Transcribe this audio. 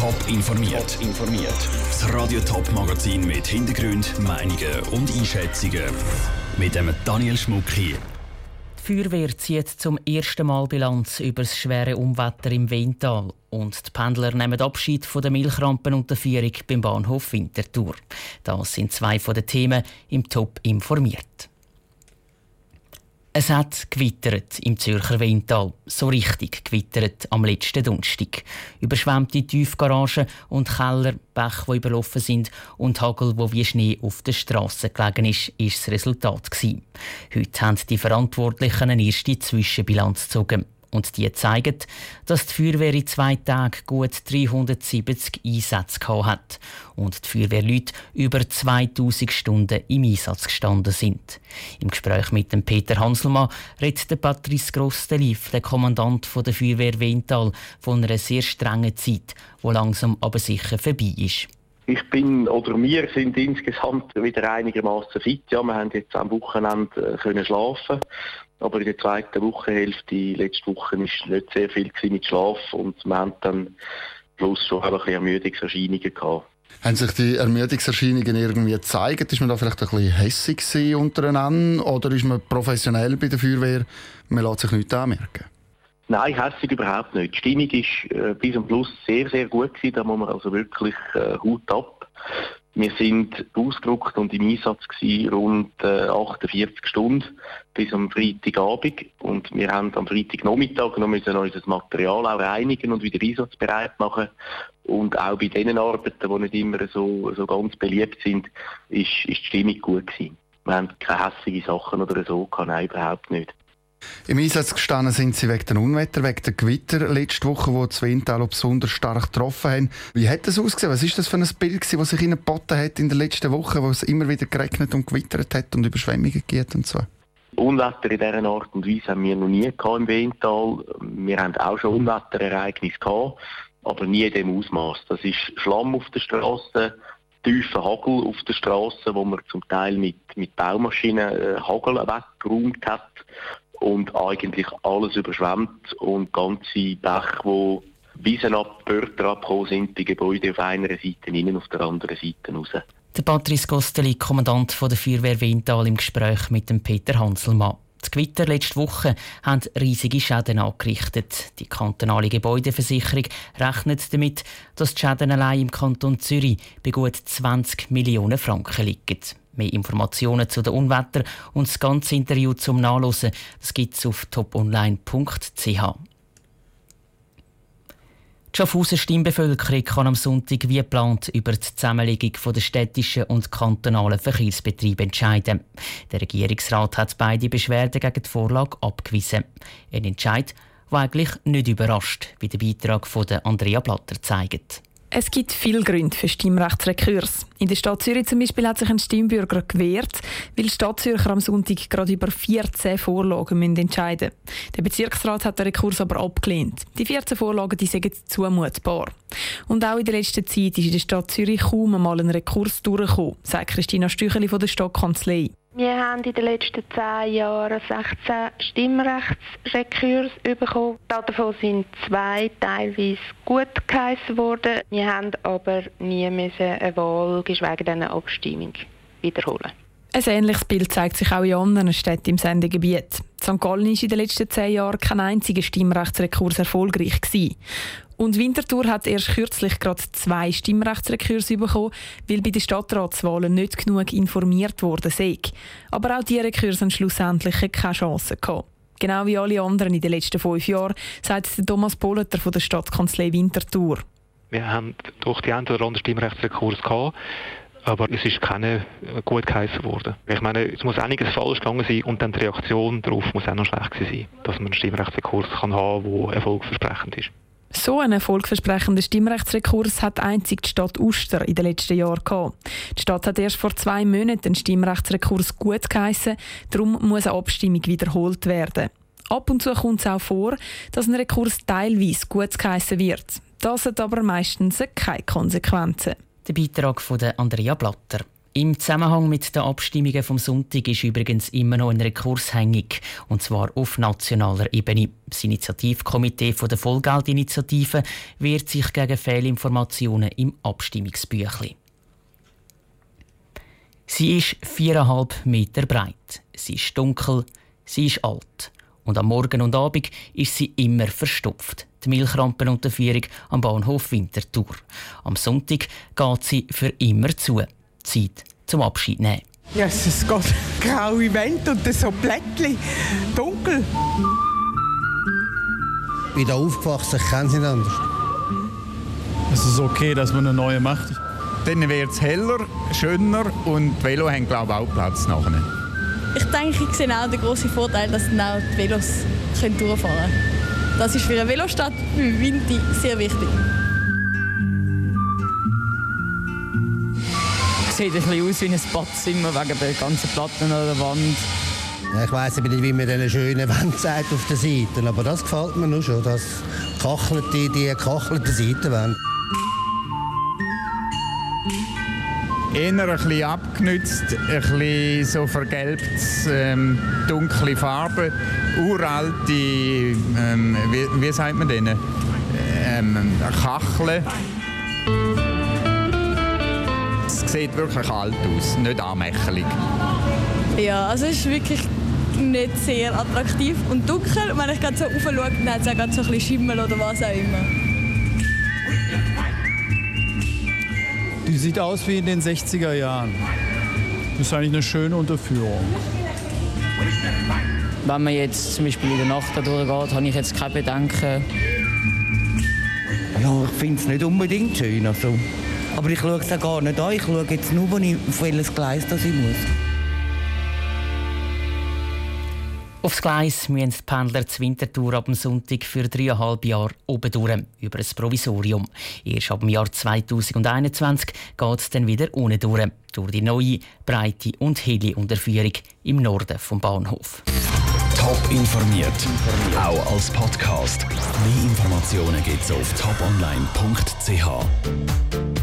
Top informiert. informiert. Das Radio Top Magazin mit Hintergrund, Meinungen und Einschätzungen mit dem Daniel Schmuck hier. Die Feuerwehr zieht zum ersten Mal Bilanz über das schwere Umwetter im Weintal. Und die Pendler nehmen Abschied von der Milchrampen und der Führung beim Bahnhof Winterthur. Das sind zwei von den Themen im Top informiert. Es hat gewittert im Zürcher Weintal. So richtig gewittert am letzten Donnerstag. Überschwemmte Tiefgaragen und Keller, Bäche, die überlaufen sind und Hagel, wo wie Schnee auf der Straße gelegen ist, ist das Resultat gewesen. Heute haben die Verantwortlichen eine erste Zwischenbilanz gezogen. Und die zeigen, dass die Feuerwehr in zwei Tagen gut 370 Einsätze hat und die Feuerwehrleute über 2000 Stunden im Einsatz gestanden sind. Im Gespräch mit dem Peter Hanselmann redet der Patrice Grossdeliv, der Kommandant der Feuerwehr Wental, von einer sehr strengen Zeit, die langsam aber sicher vorbei ist. Ich bin, oder wir sind insgesamt wieder einigermaßen fit. Ja, wir haben jetzt am Wochenende äh, können schlafen aber in der zweiten Wochenhälfte, letzte Woche, war nicht sehr viel mit Schlaf und wir haben dann bloß schon ein bisschen Ermüdungserscheinungen gehabt. Haben sich die Ermüdungserscheinungen irgendwie gezeigt? Ist man da vielleicht ein bisschen hässig untereinander oder ist man professionell bei der Feuerwehr? Man lässt sich nichts anmerken. Nein, hässig überhaupt nicht. Die Stimmung war äh, bis zum Schluss sehr, sehr gut. Gewesen. Da muss man also wirklich äh, Hut ab. Wir sind ausgedruckt und im Einsatz gewesen, rund äh, 48 Stunden bis am Freitagabend. Und wir haben am Freitagnachmittag noch müssen unser Material auch reinigen und wieder einsatzbereit machen. Und auch bei diesen Arbeiten, die nicht immer so, so ganz beliebt sind, ist, ist die Stimmung gut gewesen. Wir haben keine hässlichen Sachen oder so gehabt, nein, überhaupt nicht. Im Einsatz gestanden sind Sie wegen der Unwetter, wegen der Gewitter letzte Woche, wo das Windtal besonders stark getroffen haben. Wie hat das ausgesehen? Was ist das für ein Bild, das sich Ihnen geboten hat in der letzten Woche, wo es immer wieder geregnet und gewittert hat und Überschwemmungen gibt und so? Unwetter in dieser Art und Weise haben wir noch nie im Windtal. Wir haben auch schon Unwetterereignisse gehabt, aber nie in diesem Ausmaß. Das ist Schlamm auf der Straße, tiefer Hagel auf der Straße, wo man zum Teil mit, mit Baumaschinen äh, Hagel weggeräumt hat und eigentlich alles überschwemmt und ganze Bäche, wo Wiesen ab, Börter abgekommen sind, die Gebäude auf einer Seite innen, auf der anderen Seite raus. Der Patrice Gosteli, Kommandant der Feuerwehr Wintal, im Gespräch mit dem Peter Hanselmann. Die Gewitter letzte Woche haben riesige Schäden angerichtet. Die kantonale Gebäudeversicherung rechnet damit, dass die Schäden allein im Kanton Zürich bei gut 20 Millionen Franken liegen. Mehr Informationen zu den Unwettern und das ganze Interview zum Nachlesen gibt es auf toponline.ch. Die Schaffhauser Stimmbevölkerung kann am Sonntag wie geplant über die Zusammenlegung der städtischen und kantonalen Verkehrsbetriebe entscheiden. Der Regierungsrat hat beide Beschwerden gegen die Vorlage abgewiesen. Ein Entscheid, der eigentlich nicht überrascht, wie der Beitrag von Andrea Blatter zeigt. Es gibt viele Gründe für Stimmrechtsrekurs. In der Stadt Zürich zum Beispiel hat sich ein Stimmbürger gewehrt, weil die Stadt Zürcher am Sonntag gerade über 14 Vorlagen müssen entscheiden Der Bezirksrat hat den Rekurs aber abgelehnt. Die 14 Vorlagen die sind zumutbar. Und auch in der letzten Zeit ist in der Stadt Zürich kaum einmal ein Rekurs durchgekommen, sagt Christina Stücheli von der Stadtkanzlei. Wir haben in den letzten zehn Jahren 16 Stimmrechtsrekurs bekommen. Davon sind zwei teilweise gut geheissen worden. Wir haben aber nie eine Wahl, geschweige denn eine Abstimmung, wiederholen. Ein ähnliches Bild zeigt sich auch in anderen Städten im Sendegebiet. St. Gallen war in den letzten zehn Jahren kein einziger Stimmrechtsrekurs erfolgreich. Gewesen. Und Winterthur hat erst kürzlich gerade zwei Stimmrechtsrekurse bekommen, weil bei den Stadtratswahlen nicht genug informiert worden sei. Aber auch diese Rekurse haben schlussendlich keine Chance gehabt. Genau wie alle anderen in den letzten fünf Jahren, sagt Thomas Polleter von der Stadtkanzlei Winterthur. Wir haben durch die einen oder anderen Stimmrechtsrekurs gehabt, aber es ist keine gut geheißen worden. Ich meine, es muss einiges falsch gegangen sein und dann die Reaktion darauf muss auch noch schlecht sein, dass man einen Stimmrechtsrekurs haben kann, der erfolgversprechend ist. So einen erfolgversprechenden Stimmrechtsrekurs hat einzig die Stadt Uster in den letzten Jahren gehabt. Die Stadt hat erst vor zwei Monaten einen Stimmrechtsrekurs gut geheissen, darum muss eine Abstimmung wiederholt werden. Ab und zu kommt es auch vor, dass ein Rekurs teilweise gut geheissen wird. Das hat aber meistens keine Konsequenzen. Der Beitrag von Andrea Blatter. Im Zusammenhang mit den Abstimmungen vom Sonntag ist übrigens immer noch ein Rekurs hängig, und zwar auf nationaler Ebene. Das Initiativkomitee der Vollgeldinitiative wehrt sich gegen Fehlinformationen im Abstimmungsbüchlein. Sie ist viereinhalb Meter breit. Sie ist dunkel, sie ist alt. Und am Morgen und Abend ist sie immer verstopft. Die Milchrampenunterführung am Bahnhof Winterthur. Am Sonntag geht sie für immer zu. Zeit zum Abschied nehmen. Ja, es geht graue Wände und so Blättchen, dunkel. Ich bin da aufgewachsen, ich kenne es nicht anders. Es ist okay, dass man eine neue macht. Dann wird es heller, schöner und die Velo haben glaube ich auch Platz nachher. Ich denke, ich sehe auch den grossen Vorteil, dass dann auch die Velos können durchfahren können. Das ist für eine Velostadt wie Winti sehr wichtig. Sieht ein bisschen aus wie ein Badzimmer wegen der ganzen Platten an der Wand. Ja, ich weiss nicht, wie man diese schönen Wände sagt auf den Seiten, aber das gefällt mir nur schon, das kachelte, die gekachelten Seitenwände. Eher ein bisschen abgenützt, ein bisschen so vergelbt, ähm, dunkle Farbe, uralte, ähm, wie, wie sagt man denen, ähm, Kacheln sieht wirklich alt aus, nicht anmächelig. Ja, also es ist wirklich nicht sehr attraktiv und dunkel. Und wenn ich gerade so raufschaue, dann hat es auch gerade so ein bisschen Schimmel oder was auch immer. Die sieht aus wie in den 60er Jahren. Das ist eigentlich eine schöne Unterführung. Wenn man jetzt zum Beispiel in der Nacht da durchgeht, habe ich jetzt keine Bedenken. Ja, ich finde es nicht unbedingt schön. Also. Aber ich schaue es auch gar nicht an. Ich schaue jetzt nur, ich, auf welches Gleis das ich muss. Aufs Gleis müssen die Pendler zur Wintertour ab dem Sonntag für dreieinhalb Jahre oben durch, über ein Provisorium. Erst ab dem Jahr 2021 geht es dann wieder unten durch, durch die neue, breite und helle Unterführung im Norden vom Bahnhof. Top informiert, auch als Podcast. Mehr Informationen gibt es auf toponline.ch.